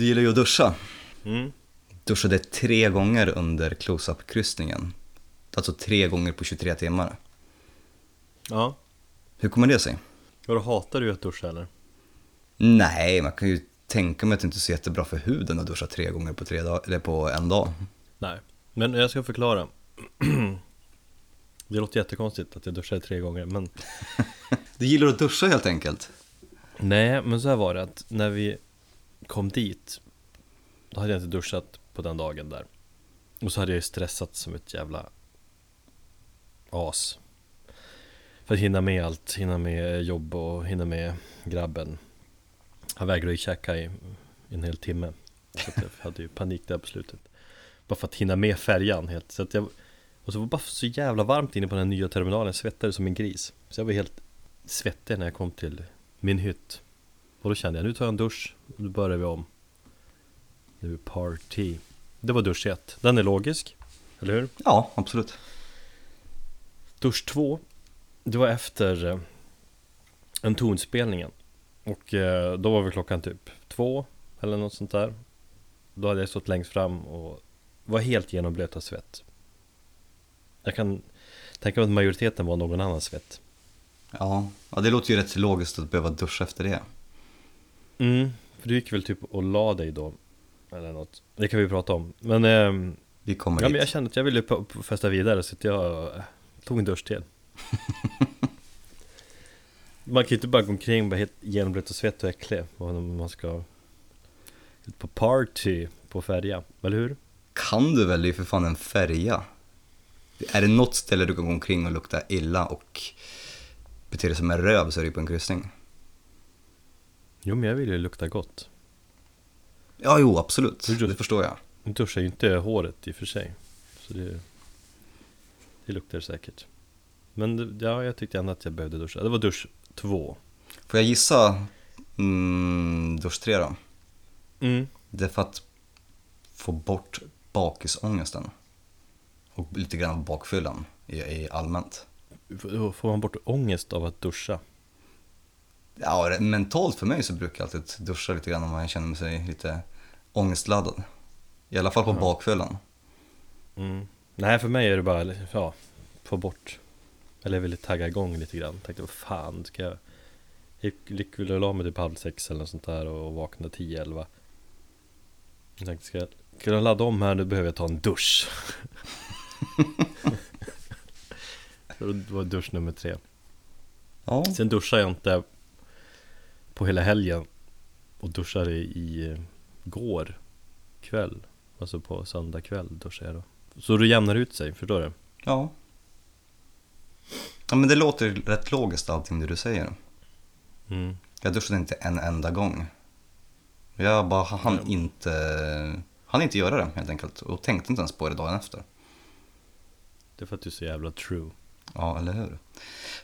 Du gillar ju att duscha. Mm. Duschade tre gånger under close-up-kryssningen. Alltså tre gånger på 23 timmar. Ja. Hur kommer det sig? Vadå, hatar du att duscha eller? Nej, man kan ju tänka mig att det inte är så jättebra för huden att duscha tre gånger på, tre dag- eller på en dag. Nej. Men jag ska förklara. Det låter jättekonstigt att jag duschade tre gånger, men Du gillar att duscha helt enkelt. Nej, men så här var det att när vi kom dit Då hade jag inte duschat på den dagen där. Och så hade jag ju stressat som ett jävla as. För att hinna med allt, hinna med jobb och hinna med grabben. Han vägrade ju käka i en hel timme. Så att jag hade ju panik där på slutet. Bara för att hinna med färjan helt. Så att jag Och så var det bara så jävla varmt inne på den här nya terminalen, jag svettade som en gris. Så jag var helt svettig när jag kom till min hytt. Och då kände jag, nu tar jag en dusch, nu börjar vi om. Nu party. Det var dusch 1, den är logisk, eller hur? Ja, absolut. Dusch 2 Det var efter eh, en tonspelningen Och eh, då var väl klockan typ två eller något sånt där. Då hade jag stått längst fram och var helt genomblöt av svett. Jag kan tänka mig att majoriteten var någon annans svett. Ja, ja, det låter ju rätt logiskt att behöva duscha efter det. Mm, för du gick väl typ och la dig då Eller något Det kan vi prata om Men, ehm, Vi kommer ja, dit. men jag kände att jag ville festa vidare så att jag eh, tog en dusch till Man kan ju inte bara gå omkring och bara helt genomblöt och svett och äcklig om man ska ut på party på färja, eller hur? Kan du väl, det är ju för fan en färja. Är det något ställe du kan gå omkring och lukta illa och bete dig som en röv så är det på en kryssning. Jo men jag vill ju lukta gott Ja, jo, absolut. Du- Det förstår jag. Nu duschar ju inte håret i och för sig Så det Det luktar säkert Men ja, jag tyckte ändå att jag behövde duscha Det var dusch två Får jag gissa mm, dusch tre då? mm. Det är för att få bort bakisångesten. Och lite grann bakfyllan i, i allmänt. Får man bort ångest av att duscha? Ja, mentalt för mig så brukar jag alltid duscha lite grann om man känner sig lite ångestladdad. I alla fall på Ja. bakfyllan. Mm. Nej för mig är det bara, ja, få bort Eller jag ville tagga igång lite grann Tänkte vad fan ska jag Jag gick väl och la mig typ halv sex eller något sånt där och vaknade tio, elva Jag tänkte ska jag, jag ladda om här nu behöver jag ta en dusch det var dusch nummer tre Ja, Sen duschade jag inte på hela helgen och duschade i går kväll Alltså på söndag kväll duschade jag då Så det jämnar ut sig, förstår du? ja. Ja, men det låter rätt logiskt allting det du säger. Mm. Jag duschade inte en enda gång. Jag bara hann Nej. inte, hann inte göra det helt enkelt. Och tänkte inte ens på det dagen efter. Det är för att du är så jävla true Ja, eller hur?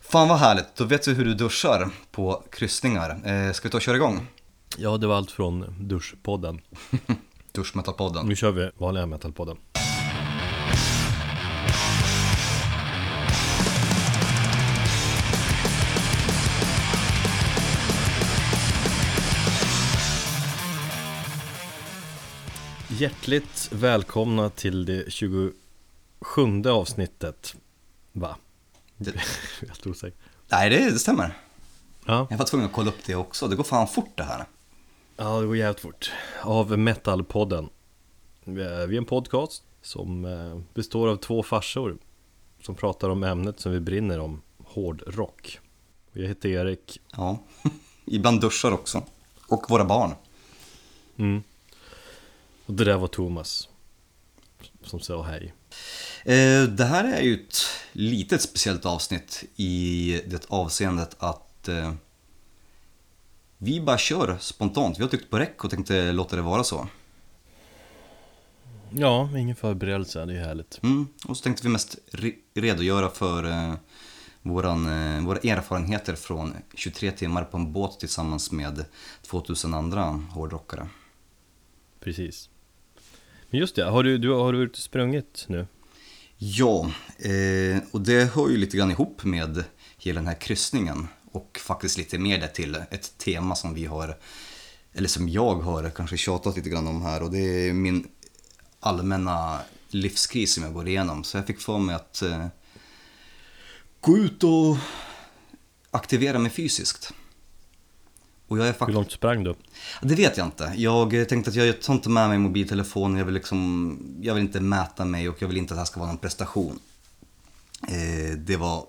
Fan vad härligt, då vet vi hur du duschar på kryssningar. Eh, ska vi ta och köra igång? Ja, det var allt från duschpodden Duschmetalpodden. Nu kör vi vanliga metalpodden Hjärtligt välkomna till det 27 avsnittet Va? Det- Helt osäker Nej, det, det stämmer. Ja, Jag var tvungen att kolla upp det också. Det går fan fort det här. Ja, det går jävligt fort. Av Metalpodden. Vi är vi är en podcast som eh, består av två farsor som pratar om ämnet som vi brinner om, hårdrock. Jag heter Erik. Ja, ibland duschar också. Och våra barn. Mm. Och det där var Thomas som sa hej. Eh, Det här är ju ett litet speciellt avsnitt i det avseendet att eh, vi bara kör spontant. Vi har tyckt på räck och tänkte låta det vara så. Ja, ingen förberedelse, det är härligt. Mm. Och så tänkte vi mest re- redogöra för eh, våran, våra erfarenheter från 23 timmar på en båt tillsammans med 2000 andra hårdrockare. Precis. Just det, har du, du, har du varit och sprungit nu? Ja, eh, och det hör ju lite grann ihop med hela den här kryssningen och faktiskt lite mer det till ett tema som vi har eller som jag har kanske tjatat lite grann om här och det är min allmänna livskris som jag går igenom. Så jag fick för mig att eh, gå ut och aktivera mig fysiskt. Och jag är Hur faktiskt... långt sprang du? Det vet jag inte. Jag tänkte att jag tar inte med mig mobiltelefonen. Jag vill, liksom, jag vill inte mäta mig och jag vill inte att det här ska vara någon prestation. Eh, det var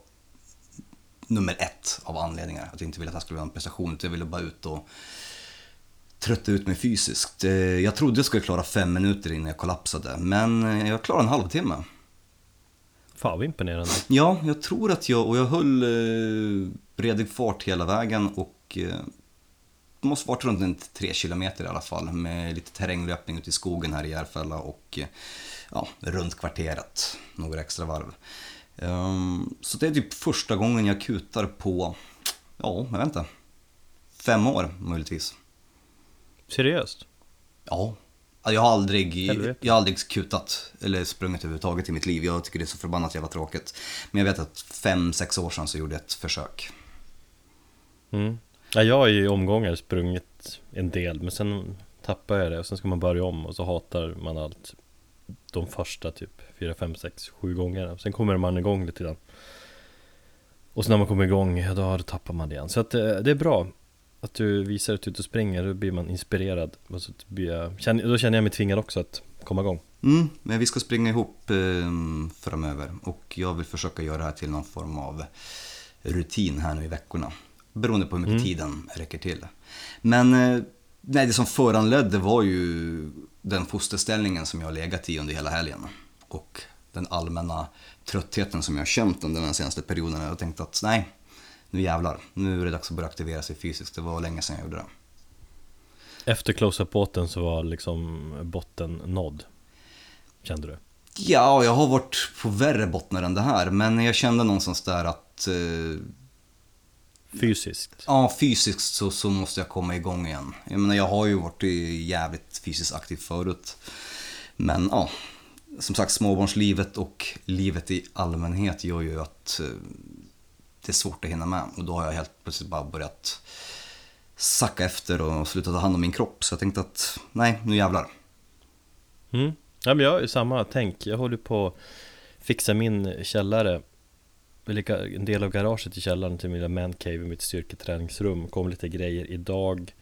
nummer ett av anledningar. Att jag inte ville att det här skulle vara en prestation. Utan jag ville bara ut och trötta ut mig fysiskt. Eh, jag trodde jag skulle klara fem minuter innan jag kollapsade. Men eh, jag klarade en halvtimme. Fan vad imponerande. Ja, jag tror att jag, och jag höll eh, redig fart hela vägen och eh, måste varit runt en tre kilometer i alla fall med lite terränglöpning ute i skogen här i Järfälla och eh, ja, runt kvarteret, några extra varv. Um, så det är typ första gången jag kutar på, ja, jag vet inte, fem år möjligtvis. Seriöst? Ja. Jag har aldrig, jag har aldrig kutat eller sprungit överhuvudtaget i mitt liv. Jag tycker det är så förbannat jävla tråkigt. Men jag vet att fem, sex år sedan så gjorde jag ett försök. Mm. Ja, jag har ju i omgångar sprungit en del men sen tappar jag det och sen ska man börja om och så hatar man allt de första typ 4, 5, 6, 7 gångerna. Sen kommer man igång lite grann. Och sen när man kommer igång, ja då tappar man det igen. Så att eh, det är bra att du visar att du är ute och springer, då blir man inspirerad. Och så blir jag, då känner jag mig tvingad också att komma igång. Mm, men vi ska springa ihop eh, framöver och jag vill försöka göra det här till någon form av rutin här nu i veckorna. Beroende på hur mycket Mm. tiden räcker till. Men eh, nej, det som föranledde var ju den fosterställningen som jag har legat i under hela helgen. Och den allmänna tröttheten som jag har känt under den senaste perioden. Jag tänkte att nej, nu jävlar. Nu är det dags att börja aktivera sig fysiskt. Det var länge sedan jag gjorde det. Efter close-up-båten så var liksom botten nådd. Kände du? Ja, jag har varit på värre bottnar än det här. Men jag kände någonstans där att eh, Fysiskt? Ja, fysiskt så, så måste jag komma igång igen. Jag menar, jag har ju varit jävligt fysiskt aktiv förut. Men ja, som sagt småbarnslivet och livet i allmänhet gör ju att eh, det är svårt att hinna med. Och då har jag helt plötsligt bara börjat sacka efter och sluta ta hand om min kropp. Så jag tänkte att, nej, nu jävlar. Mm. Ja, men jag har ju samma tänk. Jag håller på att fixa min källare. En del av garaget i källaren till min lilla mancave, mitt styrketräningsrum. Kom lite grejer idag.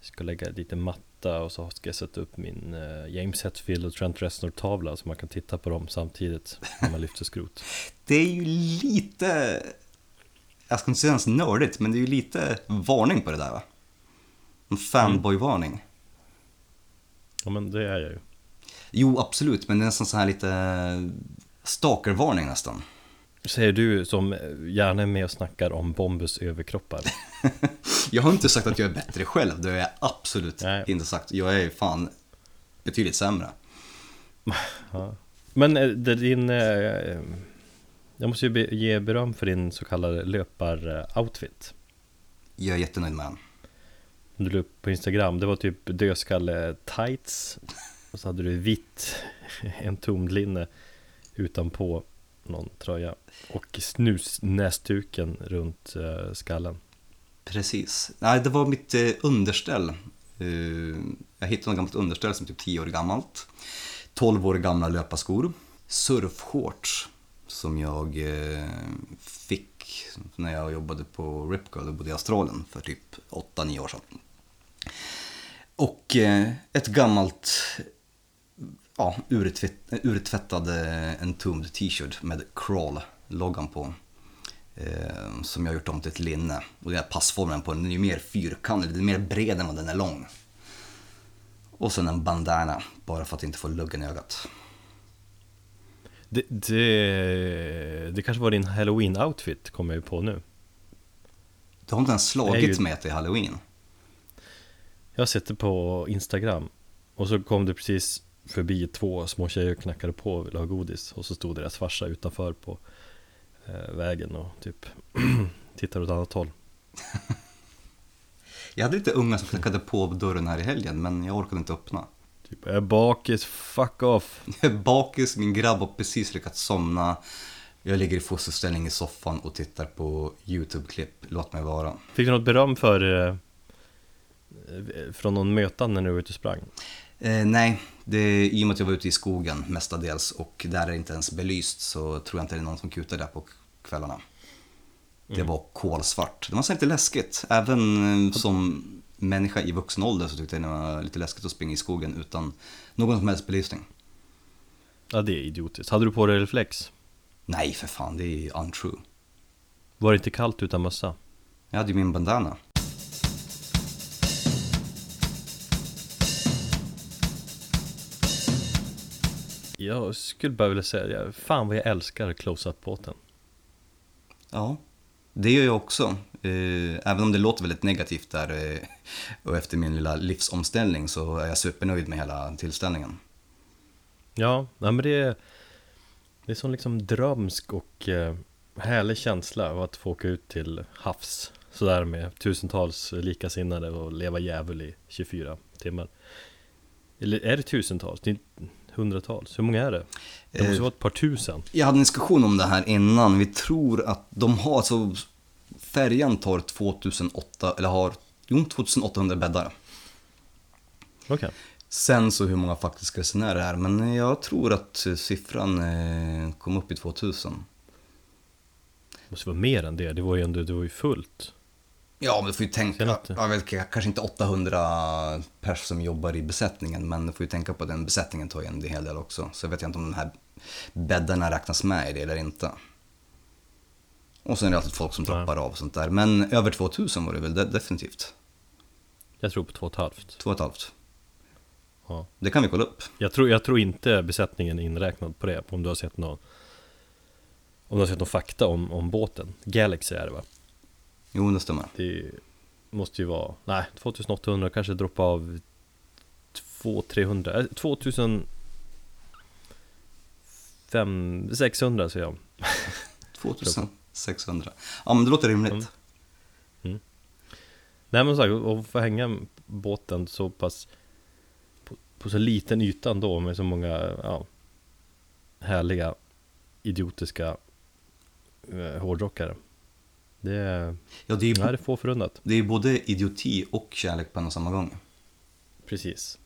Ska lägga lite matta och så ska jag sätta upp min eh, James Hetfield och Trent Reznor tavla så man kan titta på dem samtidigt när man lyfter skrot. Det är ju lite, jag ska inte säga ens nördigt, men det är ju lite varning på det där va? En fanboy-varning. Ja men det är jag ju. Jo, absolut, men det är nästan så här lite stalkervarning nästan. Säger du som gärna är med och snackar om Bombus överkroppar. Jag har inte sagt att jag är bättre själv, det har jag absolut Nej. inte sagt. Jag är fan betydligt sämre. Ja. Men eh, det, din... eh, Jag måste ju ge beröm för din så kallade löpar-outfit. Jag är jättenöjd med den. Du la upp på Instagram. Det var typ dödskalle tights Och så hade du vitt, en tomlinne utanpå någon tröja. Och snusnäsduken runt eh, skallen. Precis. Nej, det var mitt eh, underställ. Eh, jag hittade något gammalt underställ som är typ 10 år gammalt. 12 år gamla löparskor. Surfshorts som jag fick när jag jobbade på Ripco, då bodde i Australien för typ 8-9 år sedan. Och ett gammalt, ja, urtvätt, urtvättad entombed t-shirt med crawl-loggan på. Eh, som jag har gjort om till ett linne. Och den här passformen på den är ju mer fyrkantig, den är mer bred än vad den är lång. Och sen en bandana, bara för att inte få luggen i ögat. Det, det, det kanske var din halloween-outfit, kommer jag ju på nu. Du har inte ens slagit ju- mig att det är halloween. Jag har sett det på Instagram Och så kom det precis förbi två små tjejer och knackade på och ville ha godis Och så stod deras farsa utanför på eh, vägen och typ tittade åt annat håll Jag hade lite unga som knackade på dörren här i helgen, men jag orkade inte öppna. Typ, jag är bakis, fuck off Jag är bakis, min grabb har precis lyckats somna. Jag ligger i fosterställning i soffan och tittar på YouTube-klipp. Låt mig vara. Fick du något beröm för eh, eh, från någon möten när du var ute och sprang? Eh, nej, det, i och med att jag var ute i skogen mestadels och där är det inte ens belyst så tror jag inte det är någon som kutar där på kvällarna. Det var kolsvart. Det var så lite läskigt. Även eh, som människa i vuxen ålder så tyckte jag det var lite läskigt att springa i skogen utan någon som helst belysning. Ja, det är idiotiskt. Hade du på dig reflex? Nej, för fan, det är untrue. Var det inte kallt utan mössa? Jag hade ju min bandana. Jag skulle bara vilja säga, fan vad jag älskar close-up-båten. Ja, det gör jag också. Eh, Även om det låter väldigt negativt där eh, och efter min lilla livsomställning så är jag supernöjd med hela tillställningen. Ja, men det är, det är sån liksom drömsk och eh, härlig känsla av att få åka ut till havs sådär med tusentals likasinnade och leva djävul i 24 timmar. Eller är det tusentals? Det är hundratals. Hur många är det? Det måste Eh, vara ett par tusen. Jag hade en diskussion om det här innan. Vi tror att de har, alltså färjan tar 2008, eller har, jo 2800 bäddar. Okej. Sen så hur många faktiska resenärer det är, men jag tror att siffran eh, kom upp i 2000. Det måste vara mer än det. Det var ju ändå, det var ju fullt. Ja, men du får ju tänka, jag vet, kanske inte 800 pers som jobbar i besättningen, men du får ju tänka på att den besättningen tar ju en hel del också. Så jag vet inte om de här bäddarna räknas med i det eller inte. Och sen är det alltid folk som droppar av och sånt där. Men över 2000 var det väl de- definitivt. Jag tror på två och ett halvt. Två och ett halvt. Ja. Det kan vi kolla upp. Jag tror, jag tror inte besättningen är inräknad på det. Om du har sett någon Om du har sett någon fakta om, om båten. Galaxy är det va? Jo, det stämmer. Det måste ju vara, nej 2800 kanske droppa av 200-300, eh, 2000 5, 600 säger jag 2600. Ja, men det låter rimligt. Mm. Nej men som sagt, att få hänga båten så pass på, på så liten yta ändå med så många ja, härliga idiotiska eh, hårdrockare Det är, Ja, det är det är få förunnat det är både idioti och kärlek på en och samma gång. Precis.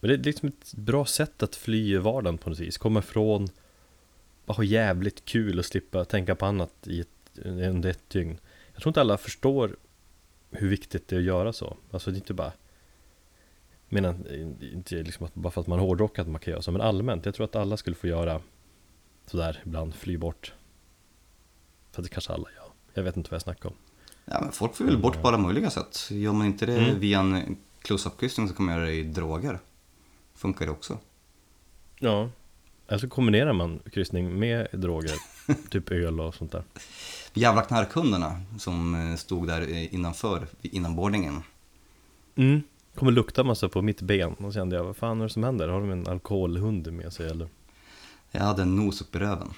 Men det är liksom ett bra sätt att fly vardagen på något vis. Komma ifrån Bara ha jävligt kul och slippa tänka på annat i ett, under ett dygn. Jag tror inte alla förstår Hur viktigt det är att göra så. Alltså det är inte bara menar inte liksom att bara för att man hårdrockar att man kan göra så Men allmänt, jag tror att alla skulle få göra Sådär ibland, fly bort. För det kanske alla gör Jag vet inte vad jag snackar om Ja, men folk får väl bort på alla möjliga sätt. Gör man inte det Mm. via en close-up-kryssning så kan man göra det i droger. Funkar det också. Ja Eller så kombinerar man kryssning med droger Typ öl och sånt där Jävla knarkhundarna som eh, stod där eh, innanför, innan boardingen. Mm. Kommer lukta massa på mitt ben och kände jag, vad fan är det som händer? Har de en alkoholhund med sig eller? Jag hade en nos upp i röven.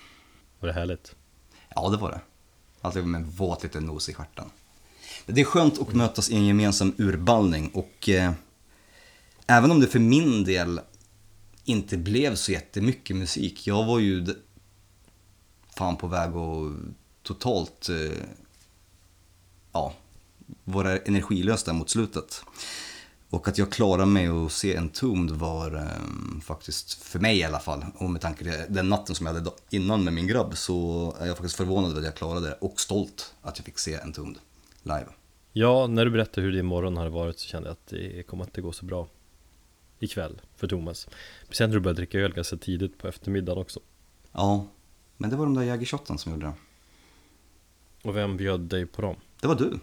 Var det härligt? Ja, det var det. Alltså med en våt liten nos i stjärten. Det är skönt att mötas i en gemensam urballning och eh, även om det för min del inte blev så jättemycket musik. Jag var ju fan på väg att totalt eh, ja, vara energilös där mot slutet. Och att jag klarade mig att se Entombed var eh, faktiskt, för mig i alla fall, och med tanke på den natten som jag hade innan med min grabb, så är jag faktiskt förvånad över att jag klarade det och stolt att jag fick se Entombed live. Ja, när du berättade hur din morgon hade varit så kände jag att det kommer inte gå så bra ikväll för Thomas. Speciellt när du började dricka öl ganska tidigt på eftermiddagen också. Ja, men det var de där Jägershotten som gjorde det. Och vem bjöd dig på dem? Det var du.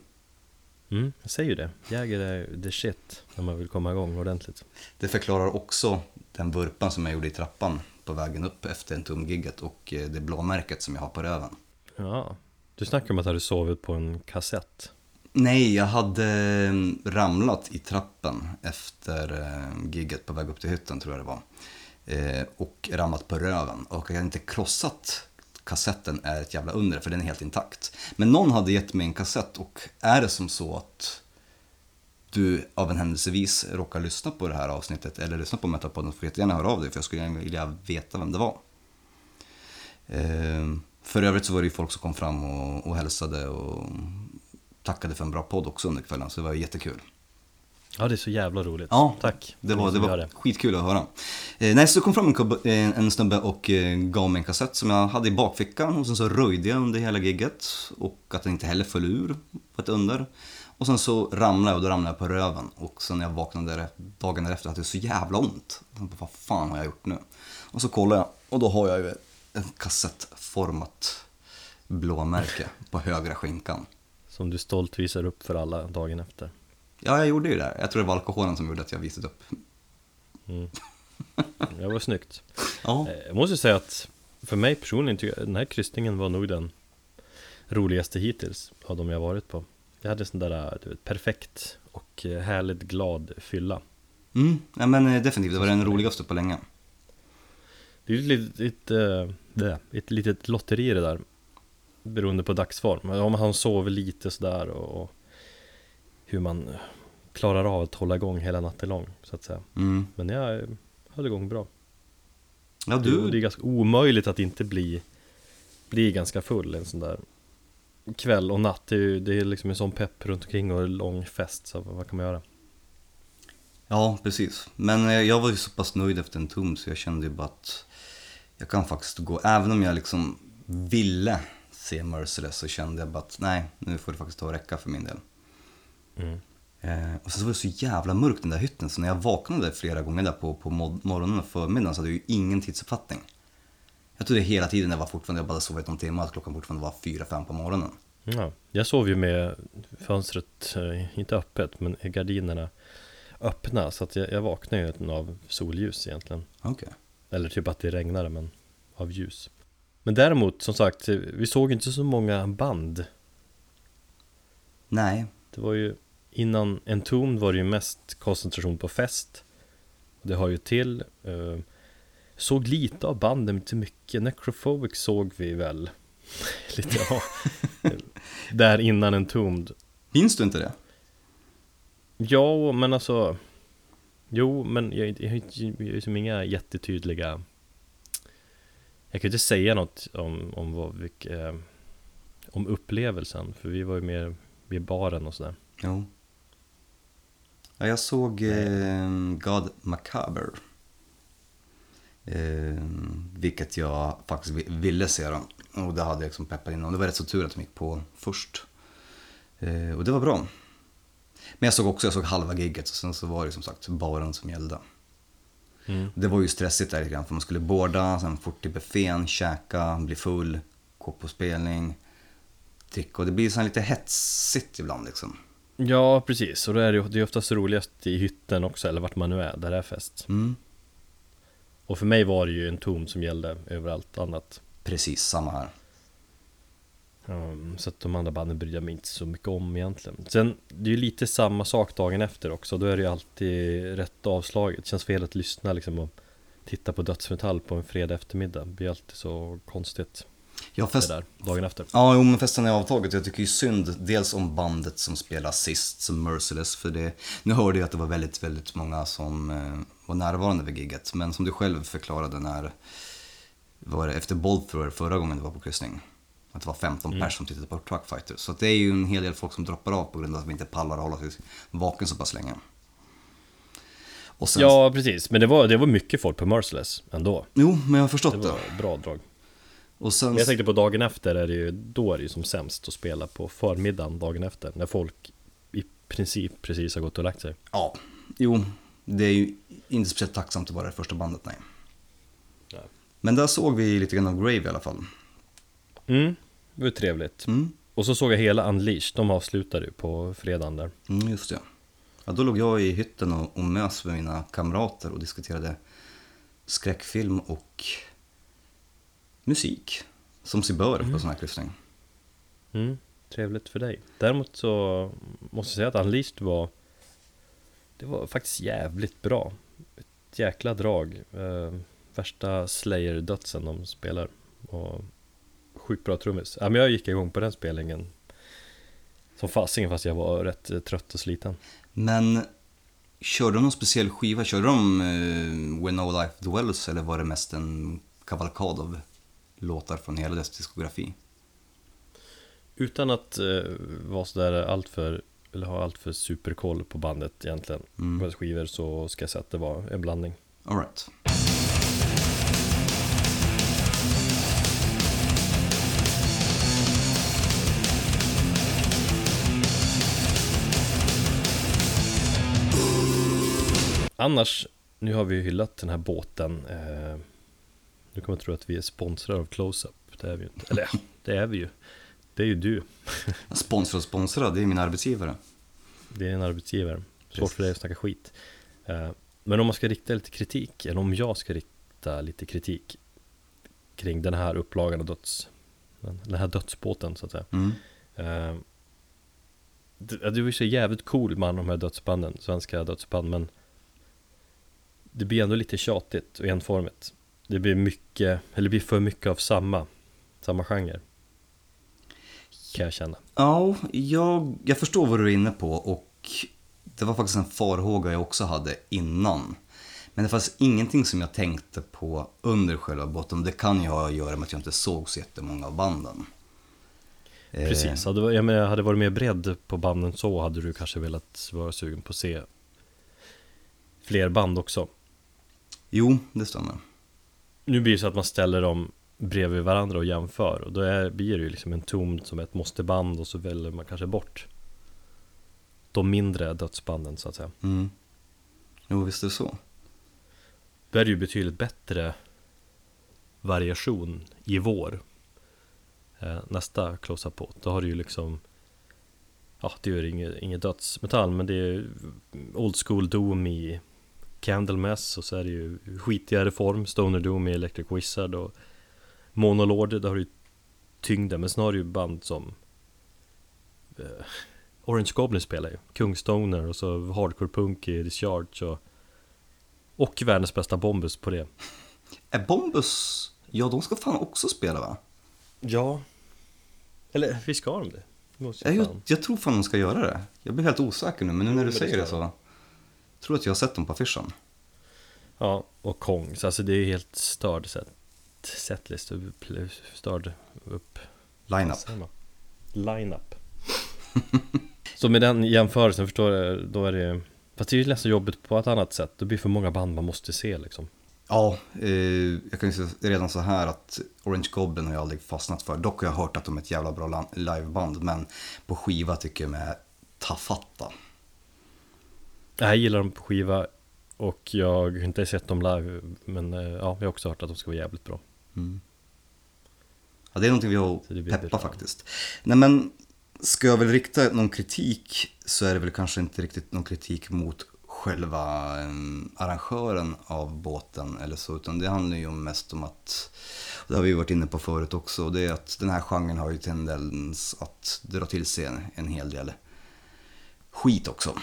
Mm, jag säger ju det. Jäger är the shit när man vill komma igång ordentligt. Det förklarar också den vurpan som jag gjorde i trappan på vägen upp efter Entombed-gigget och eh, det blåmärket som jag har på röven. Ja, du snackade om att du hade sovit på en kassett. Nej, jag hade eh, ramlat i trappen efter eh, gigget på väg upp till hytten tror jag det var. Eh, Och ramlat på röven. Och jag hade inte krossat kassetten är ett jävla under för den är helt intakt. Men någon hade gett mig en kassett och är det som så att du av en händelsevis råkar lyssna på det här avsnittet eller lyssna på Metapodden så får du jättegärna höra av dig för jag skulle gärna vilja veta vem det var. Ehm, för övrigt så var det ju folk som kom fram och, och hälsade och tackade för en bra podd också under kvällen, så det var jättekul. Ja, det är så jävla roligt. Ja, Tack. Det var, det var gör skitkul att höra. Eh, nej, så det kom fram en, eh, en snubbe och eh, gav mig en kassett som jag hade i bakfickan och sen så röjde jag under hela gigget och att den inte heller föll ur på ett under. Och sen så ramlade jag och då ramlade jag på röven och sen när jag vaknade dagen därefter hade jag så jävla ont. Jag tänkte, vad fan har jag gjort nu? Och så kollade jag och då har jag ju ett kassettformat blåmärke på högra skinkan. Som du stolt visar upp för alla dagen efter. Ja, jag gjorde ju det. Jag tror det var alkoholen som gjorde att jag visade upp. Det var snyggt. Ja. Eh, Jag måste säga att för mig personligen tycker jag den här kryssningen var nog den roligaste hittills av de jag varit på. Jag hade sån där du vet, perfekt och eh, härligt glad fylla. Mm, ja, men eh, definitivt. Det var den roligaste på länge. Det är ju ett litet, ett, eh, det, ett litet lotteri det där. Beroende på dagsform. Om han sover lite sådär och hur man klarar av att hålla igång hela natten lång så att säga. Mm. Men jag eh, höll igång bra. Ja, Du... Det är ganska omöjligt att inte bli, bli ganska full en sån där kväll och natt. Det är, ju, det är liksom en sån pepp runt omkring och lång fest, så vad kan man göra? ja precis. Men eh, jag var ju så pass nöjd efter en tum så jag kände ju bara att jag kan faktiskt gå, även om jag liksom ville se Merciless så kände jag bara att nej, nu får det faktiskt ta och räcka för min del. Mm. Eh, och sen så var det så jävla mörkt den där hytten så när jag vaknade flera gånger där på, på mo- morgonen och förmiddagen så hade jag ju ingen tidsuppfattning. Jag trodde hela tiden det var fortfarande, jag bara hade sovit någon timme, att klockan fortfarande var fyra fem på morgonen. Ja, jag sov ju med fönstret, eh, inte öppet, men gardinerna öppna. Så att jag, jag vaknade ju av solljus egentligen. Okej. Eller typ att det regnade, men av ljus. Men däremot, som sagt, vi såg inte så många band. Nej, Det var ju innan Entombed var det ju mest koncentration på fest. Det har ju till. Eh, såg lite av banden, inte mycket. Necrophobic såg vi väl. lite, ja. Där innan Entombed. minns du inte det? Ja, men alltså. Jo, men jag, jag, har inte- jag har liksom inga jättetydliga. Jag kan inte säga något om, om vad, vilk, eh, om upplevelsen. För vi var ju mer vid baren och sådär. Jo. Ja, jag såg eh, God Macabre. Eh, vilket jag faktiskt vi- ville se då. Och det hade jag liksom peppat in och det var rätt så tur att de gick på först. Eh, och det var bra. Men jag såg också, jag såg halva gigget och sen så var det som sagt baren som gällde. Mm. Det var ju stressigt där lite grann för man skulle borda, sen fort till buffén, käka, bli full, gå på spelning, dricka och det blir så lite hetsigt ibland liksom. Ja, precis. Och då är det det är oftast roligast i hytten också, eller vart man nu är, där det är fest. Mm. Och för mig var det ju en tom som gällde över allt annat. Precis, samma här. Um, så att de andra banden brydde jag mig inte så mycket om egentligen. Sen, det är ju lite samma sak dagen efter också. Då är det ju alltid rätt avslaget. Det känns fel att lyssna liksom och titta på dödsmetall på en fredag eftermiddag. Det blir alltid så konstigt Ja, det fest... där, dagen efter. ja jo, men festen är avtaget. Jag tycker ju synd dels om bandet som spelar sist, som Merciless. För det, nu hörde jag att det var väldigt, väldigt många som eh, var närvarande vid gigget. Men som du själv förklarade när, var det efter Bolt förra gången du var på kryssning. Att det var 15 Mm. pers som tittade på Truckfighter. Så det är ju en hel del folk som droppar av på grund av att vi inte pallar att hålla sig vaken så pass länge. Sen, Ja, precis. Men det var, det var mycket folk på Merciless ändå. Jo, men jag har förstått Det det. var bra drag. Och sen, Men jag tänkte på dagen efter är det ju, då är det ju som sämst att spela på förmiddagen dagen efter. När folk i princip precis har gått och lagt sig. Ja, jo, det är ju inte speciellt tacksamt att vara det första bandet, nej. Nej. Men där såg vi lite grann av Grave i alla fall. Mm, det var trevligt. Mm, Och så såg jag hela Unleashed, de avslutade ju på fredagen där. mm just det. Ja, då låg jag i hytten och, och mös med mina kamrater och diskuterade skräckfilm och musik. Som sig bör på en sån här kryssning. Mm, trevligt för dig. Däremot så måste jag säga att Unleashed var Det var faktiskt jävligt bra. Ett jäkla drag. Eh, värsta Slayer-dödsen de spelar. Och sjukt bra trummis. Ja, men jag gick igång på den spelningen. Som fasingen fast jag var rätt eh, trött och sliten. Men körde de någon speciell skiva? Körde de uh, When No Life Dwells eller var det mest en kavalkad av låtar från hela dess diskografi? Utan att eh, vara sådär alltför eller ha allt för superkoll på bandet egentligen. Mm. På skivor så ska jag säga att det var en blandning. All right. Annars, nu har vi ju hyllat den här båten. Eh, nu kommer jag tro att vi är sponsrade av Close-Up. Det är vi ju inte. Eller ja, det är vi ju. Det är ju du. Sponsra och sponsra, det är min arbetsgivare. Det är en arbetsgivare. Svårt för dig att snacka skit. Eh, Men om man ska rikta lite kritik, eller om jag ska rikta lite kritik kring den här upplagan av döds... Den här dödsbåten så att säga. Mm. Det det var ju så jävligt cool med de här dödsbanden, svenska dödsband, men det blir ändå lite tjatigt och enformigt. Det blir mycket, eller det blir för mycket av samma, samma genre. Kan jag känna. Ja, jag, jag förstår vad du är inne på och det var faktiskt en farhåga jag också hade innan. Men det fanns ingenting som jag tänkte på under själva båten. Det kan ju ha att göra med att jag inte såg så jättemånga av banden. Eh, Precis, hade, jag menar, hade varit mer bredd på banden så hade du kanske velat vara sugen på att se fler band också. Jo, det stämmer. Nu blir det så att man ställer dem bredvid varandra och jämför och då är, blir det ju liksom en tom som ett måste-band och så väljer man kanske bort de mindre dödsbanden så att säga. Mm. Jo, visst är det så. Då är det ju betydligt bättre variation i vår eh, nästa close-up på. Då har du ju liksom Ja, det är ju inget, inget dödsmetall men det är old school doom i Candlemass och så är det ju skitigare form. Stoner Doom i Electric Wizard och Monolord, där har du ju tyngden men du ju band som eh, Orange Goblin spelar ju. Kungstoner och så Hardcore Punk i Discharge och och världens bästa Bombus på det. Är Bombus, ja de ska fan också spela va? Ja. Eller visst ska de det? Jag, jag, tror fan de ska göra det. Jag blir helt osäker nu, men nu när du säger det ska tror att jag har sett dem på affischen. Ja, och Kongs, alltså det är ju helt störd set, setlist, störd upp. Line-up. Line-up. Så med den jämförelsen förstår jag, då är det Fast det är ju nästan jobbigt på ett annat sätt, det blir för många band man måste se liksom. Ja, eh, jag kan ju säga redan så här att Orange Goblin har jag aldrig fastnat för. Dock har jag hört att de är ett jävla bra liveband, men på skiva tycker jag de är Jag gillar dem på skiva och jag har inte sett dem live Men eh, ja, jag har också hört att de ska vara jävligt bra Mm. Ja, det är någonting vi har att peppa faktiskt. Nej men, ska jag väl rikta någon kritik så är det väl kanske inte riktigt någon kritik mot själva eh, arrangören av båten eller så, utan det handlar ju mest om att, och det har vi varit inne på förut också, och det är att den här genren har ju tendens att dra till sig en, en hel del skit också.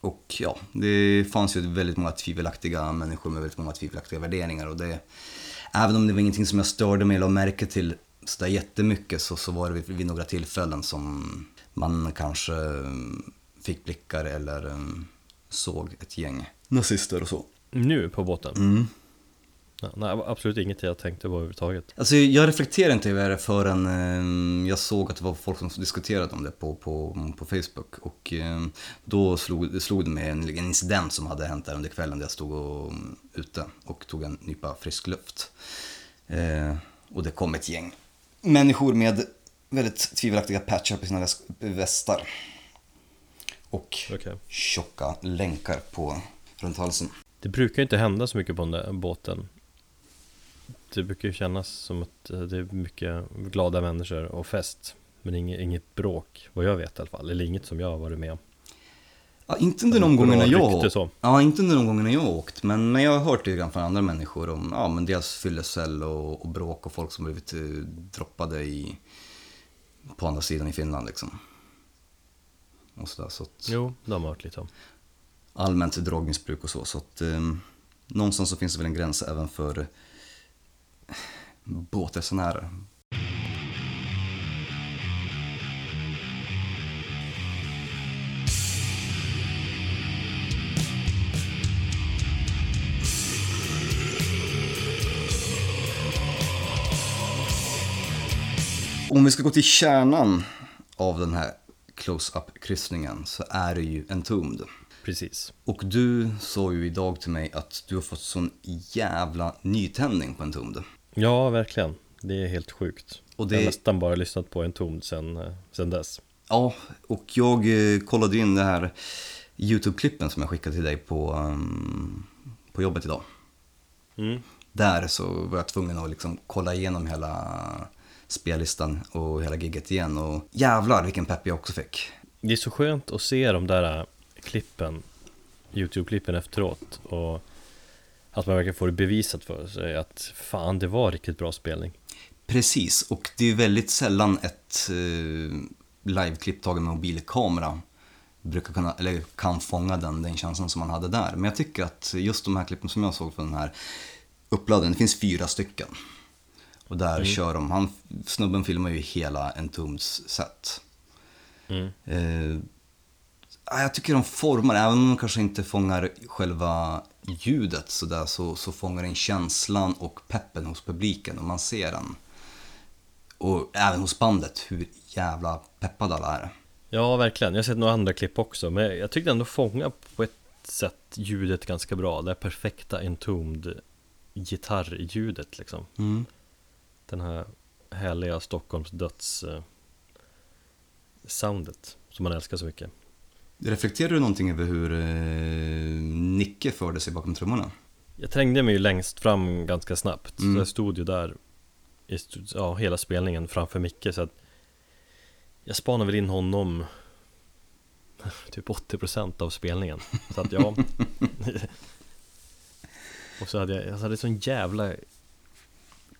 Och ja, det fanns ju väldigt många tvivelaktiga människor med väldigt många tvivelaktiga värderingar och det, även om det var ingenting som jag störde mig eller la märke till sådär jättemycket så, så var det vid, vid några tillfällen som man kanske mm, fick blickar eller mm, såg ett gäng nazister och så. Nu på båten? Mm. Nej, absolut inget jag tänkte på överhuvudtaget Alltså jag reflekterade inte över det förrän eh, jag såg att det var folk som diskuterade om det på, på, på Facebook. Och eh, då slog, slog det mig en, en incident som hade hänt där under kvällen där jag stod och, mm, ute och tog en nypa frisk luft. Eh, och det kom ett gäng människor med väldigt tvivelaktiga patchar på sina väs- västar. Och Okej. tjocka länkar på runt halsen. Det brukar ju inte hända så mycket på den där båten Det brukar ju kännas som att eh, det är mycket glada människor och fest Men inget, inget bråk, vad jag vet i alla fall Eller inget som jag har varit med om Ja, inte under de gångerna jag så. Ja, inte under de gångerna jag har åkt. Men, men jag har hört det från andra människor om ja, men dels fyllecell och, och bråk och folk som blivit eh, droppade i, på andra sidan i Finland liksom. Och så där, så att, Jo, det har man hört lite om allmänt drogmissbruk och så. Så att eh, någonstans så finns det väl en gräns även för båtresenärer. Om vi ska gå till kärnan av den här close-up-kryssningen så är det ju Entombed. Precis. Och du sa ju idag till mig att du har fått sån jävla nytändning på Entombed. Ja, verkligen. Det är helt sjukt. Och det- Jag har nästan bara lyssnat på en tom sen, eh, sen dess. Ja, och jag eh, kollade in det här YouTube-klippen som jag skickade till dig på, ehm, på jobbet idag. Mm. Där så var jag tvungen att liksom kolla igenom hela spellistan och hela gigget igen och jävlar vilken pepp jag också fick. Det är så skönt att se de där eh, klippen, YouTube-klippen efteråt och att man verkligen får det bevisat för sig att fan, det var riktigt bra spelning. Precis, och det är väldigt sällan ett eh, liveklipp taget med mobilkamera brukar kunna, eller kan fånga den, den känslan som man hade där. Men jag tycker att just de här klippen som jag såg från den här uppladdningen, det finns fyra stycken. Och där kör de, han, snubben filmar ju hela Entombeds set. Mm. Eh, ja, jag tycker de formar, även om de kanske inte fångar själva ljudet så, där, så, så fångar den känslan och peppen hos publiken och man ser den. Och även hos bandet, hur jävla peppade alla är. Ja, verkligen. Jag har sett några andra klipp också, men jag tyckte ändå fånga på ett sätt ljudet ganska bra. Det här perfekta entombed gitarrljudet liksom. Mm. Den här härliga Stockholms döds eh, soundet som man älskar så mycket. Reflekterar du någonting över hur eh, Nicke förde sig bakom trummorna? Jag trängde mig ju längst fram ganska snabbt. Mm. Så jag stod ju där i ja, hela spelningen framför Micke så att jag spanade väl in honom typ 80% av spelningen. Så att ja. Och så hade jag, jag hade sån jävla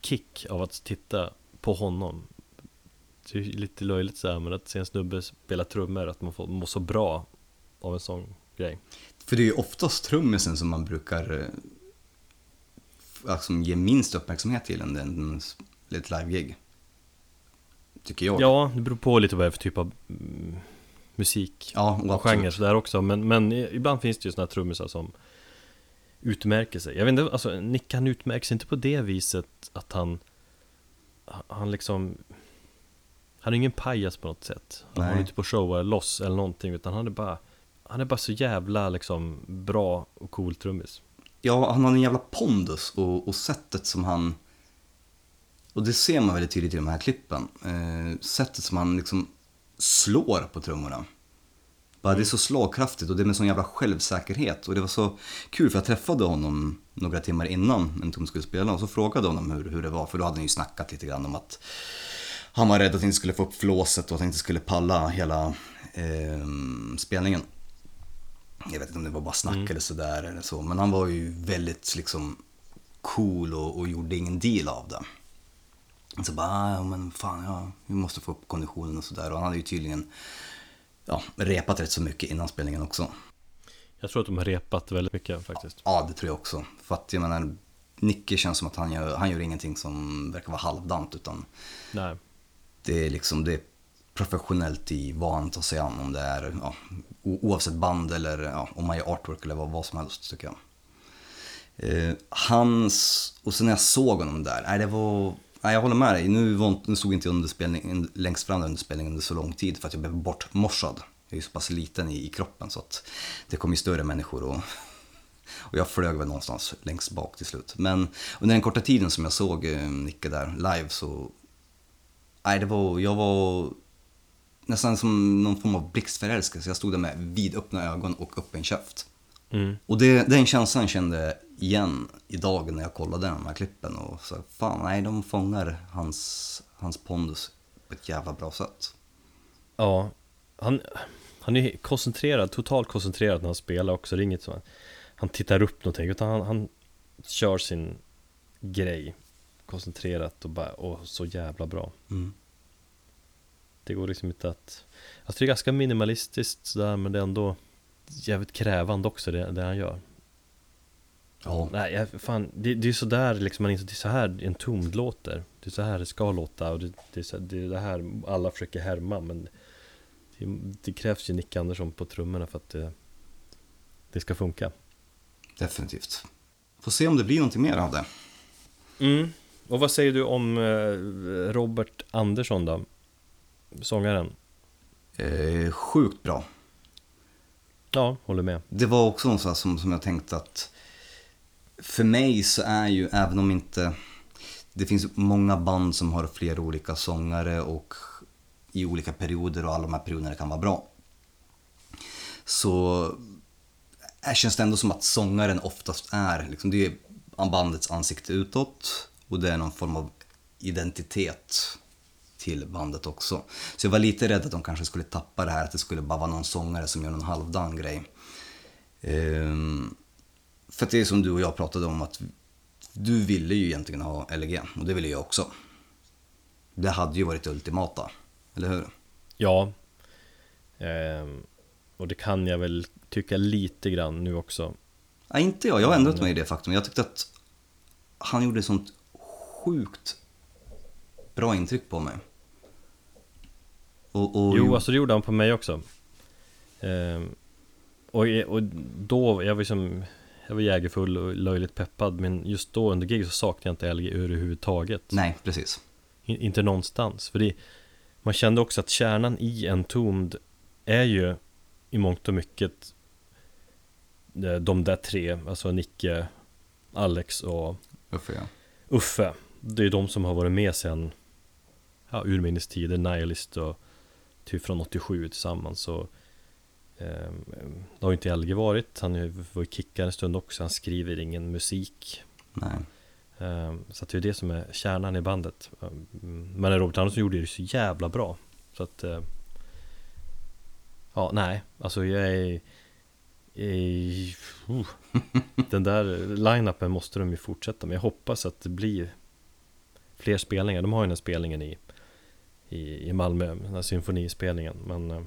kick av att titta på honom. Det är lite löjligt så här, men att se en snubbe spela trummor, att man får må så bra av en sån grej. För det är ju oftast trummisen som man brukar alltså, ge minst uppmärksamhet till en, en, ett live-gig. Tycker jag. Ja, det beror på lite vad det är för typ av mm, musik ja och genre sådär också men, men ibland finns det ju sådana här trummisar som utmärker sig Jag vet inte, alltså Nick han utmärker sig inte på det viset att han Han liksom Han är ingen pajas på något sätt Han Nej. håller inte på att showa loss eller någonting utan han är bara Han är bara så jävla liksom bra och cool trummis Ja, han har en jävla pondus och, och sättet som han... Och det ser man väldigt tydligt i de här klippen. Eh, sättet som han liksom slår på trummorna. Bara det är så slagkraftigt och det är med sån jävla självsäkerhet. Och det var så kul för jag träffade honom några timmar innan en Tom skulle spela och så frågade honom hur, hur det var. För då hade han ju snackat lite grann om att han var rädd att han inte skulle få upp flåset och att han inte skulle palla hela eh, spelningen. Jag vet inte om det var bara snack eller sådär eller så. Men han var ju väldigt liksom cool och, och gjorde ingen deal av det. Så bara, "Ah, ja men fan ja, vi måste få upp konditionen och sådär. Och han hade ju tydligen ja, repat rätt så mycket innan spelningen också. Jag tror att de har repat väldigt mycket faktiskt Ja, det tror jag också. För att jag menar, Nicke känns som att han gör, han gör ingenting som verkar vara halvdant. Utan Nej det är liksom, det är professionellt i vad han tar sig an. Om det är, ja, oavsett band eller ja, om man gör artwork eller vad, vad som helst tycker jag. Eh, hans, och sen när jag såg honom där, nej det var, nej jag håller med dig. Nu, var, nu stod inte jag inte längst fram under spelningen under så lång tid för att jag blev bortmorsad. Jag är ju så pass liten i, i kroppen så att det kom ju större människor och, och jag flög väl någonstans längst bak till slut. Men under den korta tiden som jag såg eh, Nicke där live så, nej det var, jag var nästan som någon form av blixtförälskelse. Jag stod där med vidöppna ögon och öppen käft. mm. Och det, den känslan kände jag igen idag när jag kollade de här klippen och så fan nej de fångar hans, hans pondus på ett jävla bra sätt. Ja, han, han är koncentrerad, totalt koncentrerad när han spelar också. Det är inget han, han tittar upp någonting, utan han, han kör sin grej koncentrerat och bara, åh, så jävla bra. Mm. Det går liksom inte att, alltså det är ganska minimalistiskt sådär, men det är ändå jävligt krävande också det, det han gör. Ja, Nej, jag, fan, det, det är så där liksom, man inser, det är så här en tomd låter. Det är så här det ska låta och det, det, är, så, det är det här alla försöker härma men det, det krävs ju Nick Andersson på trummorna för att det, det ska funka. definitivt. Får se om det blir någonting mer av det. Mm. Och vad säger du om eh, Robert Andersson då? Sångaren? Eh, sjukt bra. Ja, håller med. Det var också något som, som jag tänkte att för mig så är ju, även om inte det finns många band som har flera olika sångare och i olika perioder och alla de här perioderna kan vara bra. Så känns det ändå som att sångaren oftast är, liksom, det är bandets ansikte utåt och det är någon form av identitet till bandet också. Så jag var lite rädd att de kanske skulle tappa det här, att det skulle bara vara någon sångare som gör någon halvdan grej. Ehm, för att det är som du och jag pratade om att du ville ju egentligen ha LG och det ville jag också. Det hade ju varit det ultimata, eller hur? Ja. Ehm, och det kan jag väl tycka lite grann nu också. Nej, inte jag. Jag har ändrat mig i det faktum. Jag tyckte att han gjorde sånt sjukt bra intryck på mig. Och, och Jo, alltså det gjorde han på mig också. Ehm, och, och då, jag var som jag var jägerfull och löjligt peppad Men just då under gig så saknade jag inte LG överhuvudtaget Nej, precis. In, Inte någonstans För det, man kände också att kärnan i Entombed är ju i mångt och mycket eh, de där tre, alltså Nicke, Alex och Uffe, ja. Uffe Det är de som har varit med sen ja, urminnes tider, Nihilist och typ från 87 tillsammans. Och eh, Det har ju inte LG varit, han var ju kickare en stund också, han skriver ingen musik. Nej. eh, Så att det är det som är kärnan i bandet. Mm, Men Robert Andersson gjorde det så jävla bra. Så att eh, Ja, nej, alltså jag är uh, Den där line-upen måste de ju fortsätta med. Jag hoppas att det blir Fler spelningar, de har ju den här spelningen i i, i Malmö, den här symfonispelningen Men eh,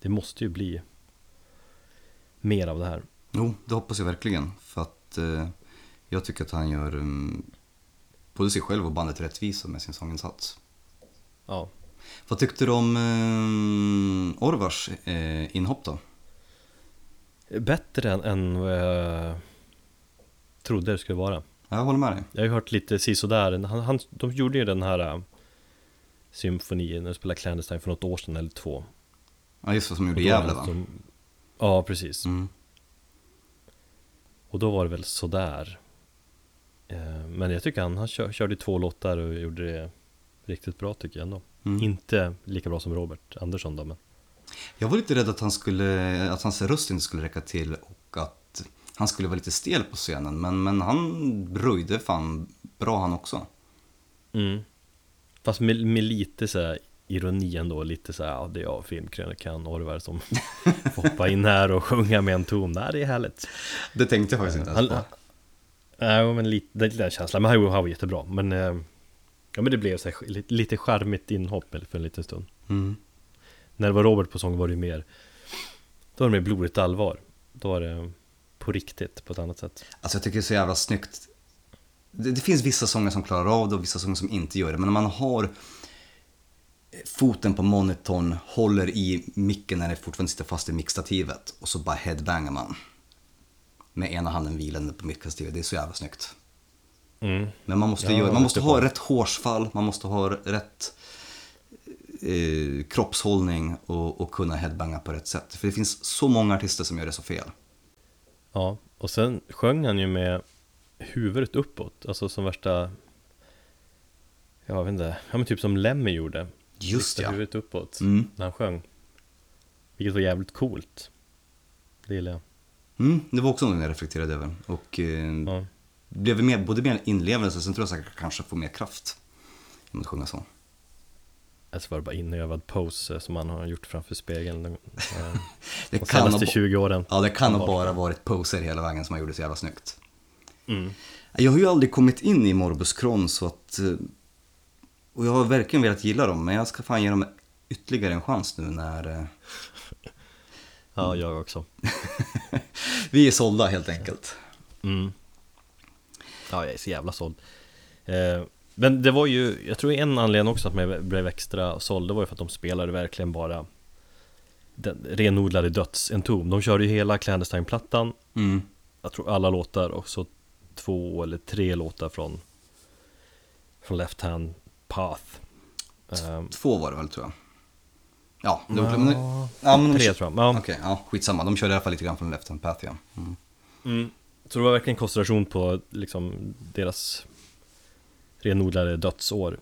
Det måste ju bli Mer av det här Jo, det hoppas jag verkligen. För att eh, jag tycker att han gör um, både sig själv och bandet rättvisa med sin sånginsats. Ja, Vad tyckte du om eh, Orvars eh, inhopp då? Bättre än, än vad jag trodde det skulle vara Jag håller med dig. Jag har ju hört lite sisådär, han, han, de gjorde ju den här äh, Symfonin, när de spelade Clandestine för något år sedan eller två Ja, just det, som gjorde Gävle va? som- Ja, precis Mm. Och då var det väl sådär Eh, Men jag tycker han, han kör, körde två låtar och gjorde det riktigt bra tycker jag ändå Mm. Inte lika bra som Robert Andersson då men Jag var lite rädd att, han skulle, att hans röst inte skulle räcka till och att han skulle vara lite stel på scenen. Men, men han röjde fan bra han också. mm. Fast med, med lite så här ironi ändå, lite så här, ja det är jag, filmkrönikan Orvar som får hoppa in här och sjunga med en ton, nej det är härligt Det tänkte jag faktiskt inte ens på. Nej men lite, det den känslan, men han var- jättebra Men eh, Ja men det blev så här, lite, lite charmigt inhopp för en liten stund Mm. När det var Robert på sång var det ju mer Då var det mer blodigt allvar Då var det på riktigt på ett annat sätt Alltså jag tycker det är så jävla snyggt. Det, det finns vissa sånger som klarar av det och vissa sånger som inte gör det. Men när man har foten på monitorn, håller i micken när det fortfarande sitter fast i mixstativet och så bara headbangar man. Med ena handen vilande på mixstativet. Det är så jävla snyggt. mm. Men man måste, Ja, göra, man måste ha rätt hårsfall, man måste ha rätt eh, kroppshållning och, och kunna headbanga på rätt sätt. För det finns så många artister som gör det så fel. Ja, och sen sjöng han ju med huvudet uppåt Alltså som värsta Jag vet inte, ja men typ som Lemmy gjorde Just ja. huvudet uppåt Mm. när han sjöng Vilket var jävligt coolt Det gillar jag Mm, det var också något jag reflekterade över. Och eh, ja. blev mer, både mer inlevelse, sen tror jag säkert kanske får mer kraft. Genom att sjunga så. Alltså var det bara inövad pose som han har gjort framför spegeln eh, Det De kan, ha, senaste ba- 20 åren ja, det kan ha bara varit poser hela vägen som har gjort det så jävla snyggt. mm. Jag har ju aldrig kommit in i Morbus Kron så att... eh, Och jag har verkligen velat gilla dem, men jag ska fan ge dem ytterligare en chans nu när... eh, Ja, jag också Vi är sålda helt enkelt. mm. Ja, jag är så jävla såld eh, Men det var ju, jag tror en anledning också att man blev extra såld Det var ju för att de spelade verkligen bara den renodlade dödsentom De körde ju hela Clandestine-plattan Mm. Jag tror alla låtar och så två eller tre låtar från Från Left Hand Path Ehm, Två var det väl tror jag. Ja, det var, men, ja, men de, Tre tror jag. Ja. Okej, ja, skitsamma. De körde i alla fall lite grann från Left Hand Path, ja. Mm. Mm. Så det var verkligen koncentration på liksom deras renodlade dödsår.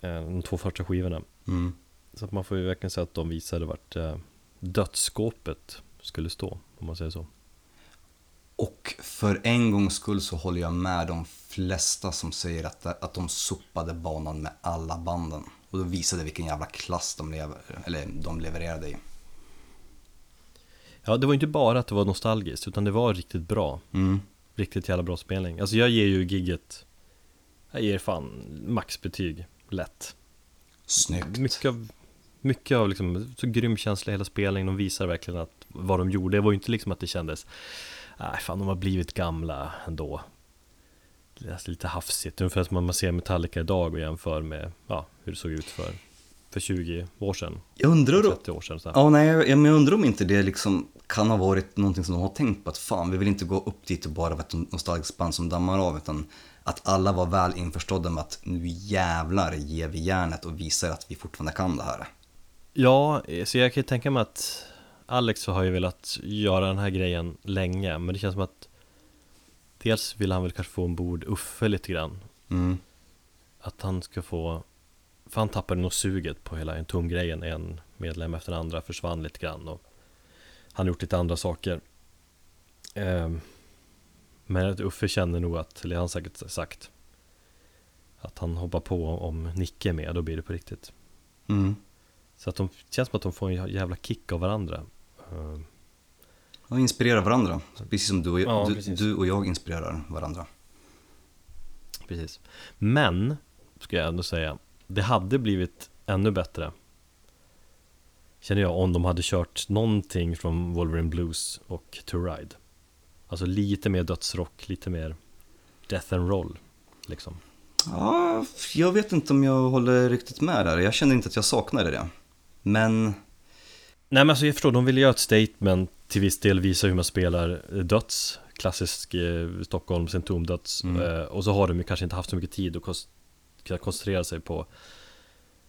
eh, De två första skivorna. Mm. Så att man får ju verkligen säga att de visade vart eh, dödsskåpet skulle stå, om man säger så. Och för en gångs skull så håller jag med de flesta som säger att, att de sopade banan med alla banden. Och då visade vilken jävla klass de, lever, eller de levererade i. Ja, det var inte bara att det var nostalgiskt, utan det var riktigt bra. Mm. Riktigt jävla bra spelning. Alltså jag ger ju gigget, jag ger fan maxbetyg, lätt. Snyggt. Mycket av, mycket av liksom, så grym känsla i hela spelningen, de visar verkligen att vad de gjorde. Det var ju inte liksom att det kändes, nej fan de har blivit gamla ändå. Det är lite hafsigt, ungefär som man ser Metallica idag och jämför med ja, hur det såg ut för, för 20 år sedan, Jag undrar, då, 30 år sedan. Så här. ja, nej, jag, men jag undrar om inte det liksom kan ha varit någonting som de har tänkt på att fan, vi vill inte gå upp dit och bara vara ett nostalgiskt band som dammar av, utan att alla var väl införstådda med att nu jävlar ger vi järnet och visar att vi fortfarande kan det här. Ja, så jag kan ju tänka mig att Alex har ju velat göra den här grejen länge, men det känns som att Dels vill han väl kanske få ombord Uffe lite grann Mm. Att han ska få För han tappade nog suget på hela en tom grejen En medlem efter den andra försvann lite grann och Han har gjort lite andra saker Ehm, Men att Uffe känner nog att, eller han säkert sagt Att han hoppar på om Nicke är med, då blir det på riktigt. Mm. Så att de känns som att de får en jävla kick av varandra. Ehm, Och inspirerar varandra, precis som du och, jag, Ja, du, du och jag inspirerar varandra. Precis. Men, ska jag ändå säga Det hade blivit ännu bättre Känner jag om de hade kört någonting från Wolverine Blues och To Ride Alltså lite mer dödsrock, lite mer Death and Roll liksom Ja, jag vet inte om jag håller riktigt med där. Jag känner inte att jag saknade det. Men, Nej men alltså jag förstår, de ville göra ett statement Till viss del visa hur man spelar döds Klassisk eh, Stockholm Centum-döds Mm. eh, Och så har de ju kanske inte haft så mycket tid att kunna koncentrera sig på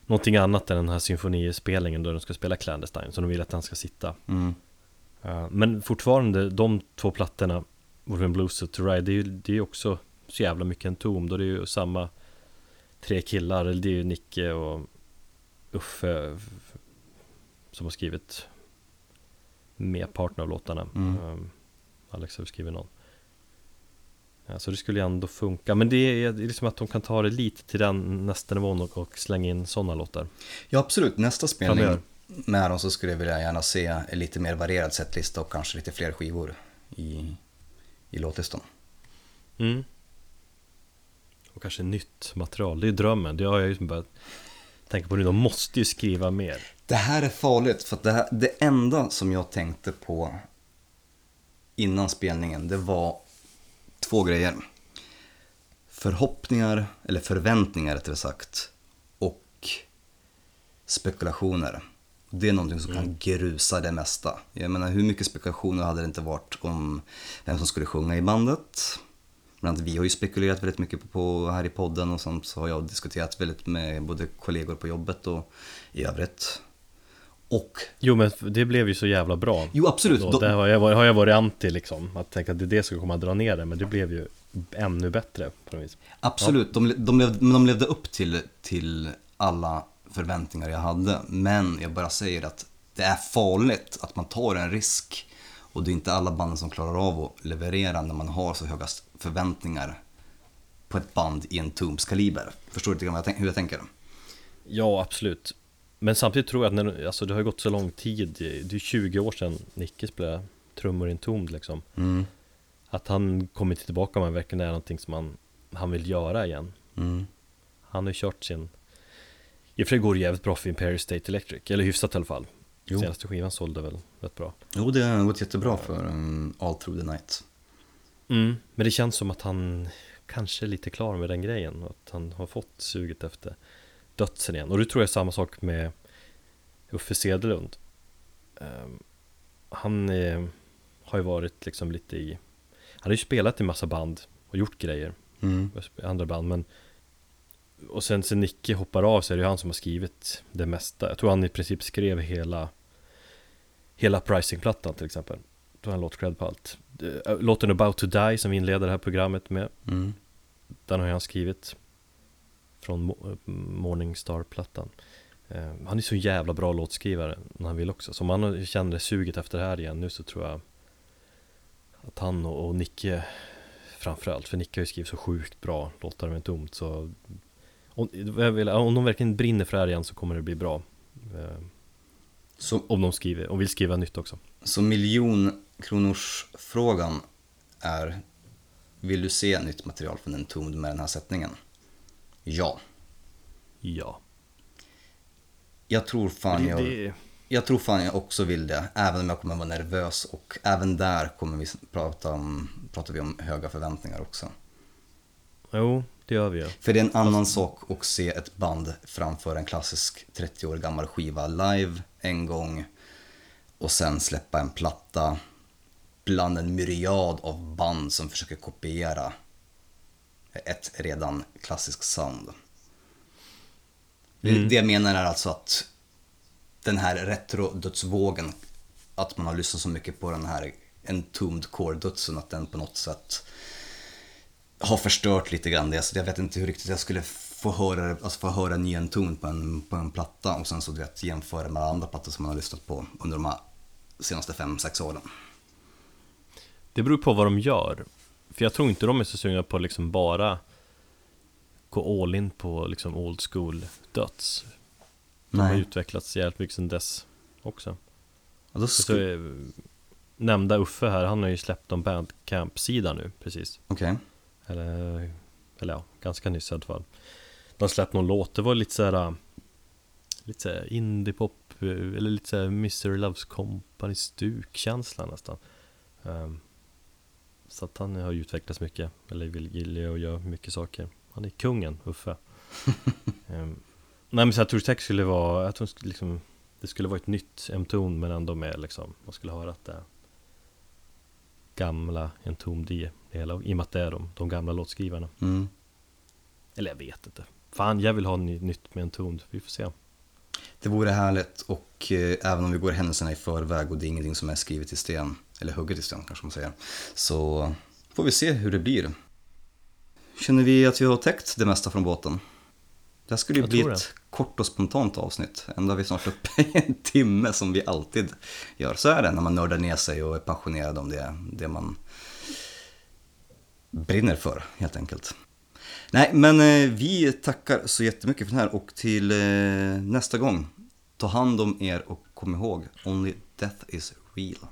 Någonting annat än den här symfonispelningen då de ska spela Clandestine Så de vill att den ska sitta mm, Men fortfarande, de två plattorna Wolverine Blues och To Ride Det är ju det är också så jävla mycket en tom Då det är ju samma tre killar Det är ju Nicke och Uffe Som har skrivit Merparten av låtarna Mm. Ehm, Alex har skrivit någon ja, Så det skulle ju ändå funka Men det är, det är liksom att de kan ta det lite till den nästa nivån och, och slänga in sådana låtar ja absolut. Nästa spelning Framöver. Med dem så skulle jag vilja gärna se lite mer varierad setlista och kanske lite fler skivor i, i låtlistan. Mm. Och kanske nytt material, det är drömmen. Det har jag ju börjat tänka på nu, de måste ju skriva mer. Det här är farligt för det, här, det enda som jag tänkte på innan spelningen det var två grejer. Förhoppningar, eller förväntningar rättare sagt, och spekulationer. Det är någonting som kan grusa det mesta. Jag menar hur mycket spekulationer hade det inte varit om vem som skulle sjunga i bandet? Bland annat vi har ju spekulerat väldigt mycket på, här i podden och sånt så har jag diskuterat väldigt med både kollegor på jobbet och i övrigt. Och, Jo men det blev ju så jävla bra. jo absolut, Då, de- där har jag, varit, har jag varit anti liksom, att tänka att det är det som kommer att dra ner det, men det blev ju ännu bättre på något vis. Absolut, de, de, levde, de levde upp till, till alla förväntningar jag hade. Men jag bara säger att det är farligt att man tar en risk. Och det är inte alla band som klarar av att leverera när man har så höga förväntningar på ett band i en Tooms kaliber. Förstår du lite hur jag tänker? Ja, absolut. Men samtidigt tror jag att när, alltså det har gått så lång tid, det är 20 år sedan Nicke spelade trummor i en tom liksom. Mm. Att han kommer tillbaka med verkligen är någonting som han, han vill göra igen. Mm. Han har ju kört sin I och för sig går det jävligt bra för Imperial State Electric, eller hyfsat i alla fall Jo. Senaste skivan sålde väl rätt bra Jo, det har gått jättebra för um, All Through the Night. mm. Men det känns som att han kanske är lite klar med den grejen och Att han har fått suget efter dödsen igen Och det tror jag är samma sak med Uffe Sedelund Ehm, Han eh, har ju varit liksom lite i Han har ju spelat i massa band och gjort grejer Mm. andra band men och sen sen Nicke hoppar av så är det ju han som har skrivit det mesta. Jag tror han i princip skrev hela hela Pricing-plattan till exempel. Då har han låt cred på allt. Eh, Låten About to Die som vi inleder det här programmet med. Mm. Den har han skrivit från eh, Morningstar-plattan. Eh, Han är så jävla bra låtskrivare när han vill också. Så om han känner suget efter det här igen nu så tror jag att han och, och Nicke framförallt, för Nicke har ju skrivit så sjukt bra låtar med tomt så om, vill, om de verkligen brinner för det här igen så kommer det bli bra. Eh, Så, Om de skriver, och vill skriva nytt också. så miljonkronorsfrågan är Vill du se nytt material från Entombed med den här sättningen? Ja. Ja. Jag tror fan Det, jag... det, Jag tror fan jag också vill det, även om jag kommer vara nervös och även där kommer vi prata om, pratar vi om höga förväntningar också. jo, det gör vi ju. För det är en annan sak att se ett band framföra en klassisk 30 år gammal skiva live en gång och sen släppa en platta bland en myriad av band som försöker kopiera ett redan klassiskt sound. Det- Mm. Det jag menar är alltså att den här retro-dödsvågen, att man har lyssnat så mycket på den här entombed core-dödsen, att den på något sätt har förstört lite grann det. Så jag vet inte hur riktigt jag skulle få höra, alltså få höra en entombed på en, på en platta och sen så du vet, jämföra med andra plattor som man har lyssnat på under de här senaste fem sex åren. Det beror på vad de gör. För jag tror inte de är så sugna på liksom bara gå all in på liksom old school döds. De har Nej. utvecklats jävligt mycket sedan dess också. Ja, eh, nämnda Uffe här, han har ju släppt en Bandcamp-sida nu precis. Okej. Eller, eller ja, ganska nyss i alla fall. De har släppt någon låt, det var lite såhär Lite såhär indiepop Eller lite såhär Mystery Loves Company stuk-känsla nästan. Ehm, Så att han har ju utvecklats mycket Eller vill gilla och göra mycket saker. Han är kungen, Uffe. Ehm, Nej men så jag tror Tech skulle vara Jag tror liksom Det skulle vara ett nytt M-ton men ändå med liksom Man skulle höra att det Gamla Entombed i det hela I och med att det är de, de gamla låtskrivarna Mm. eller jag vet inte. Fan, jag vill ha ny, nytt med en ton. Vi får se. Det vore härligt och eh, även om vi går händelserna i förväg och det är ingenting som är skrivet i sten, eller hugget i sten kanske man säger, så får vi se hur det blir. Känner vi att vi har täckt det mesta från båten? Det här skulle ju Jag bli ett kort och spontant avsnitt. Ändå är vi snart uppe i en timme som vi alltid gör. Så är det när man nördar ner sig och är passionerad om det, det man brinner för helt enkelt. Nej, men eh, vi tackar så jättemycket för den här och till eh, nästa gång, ta hand om er och kom ihåg, only death is real.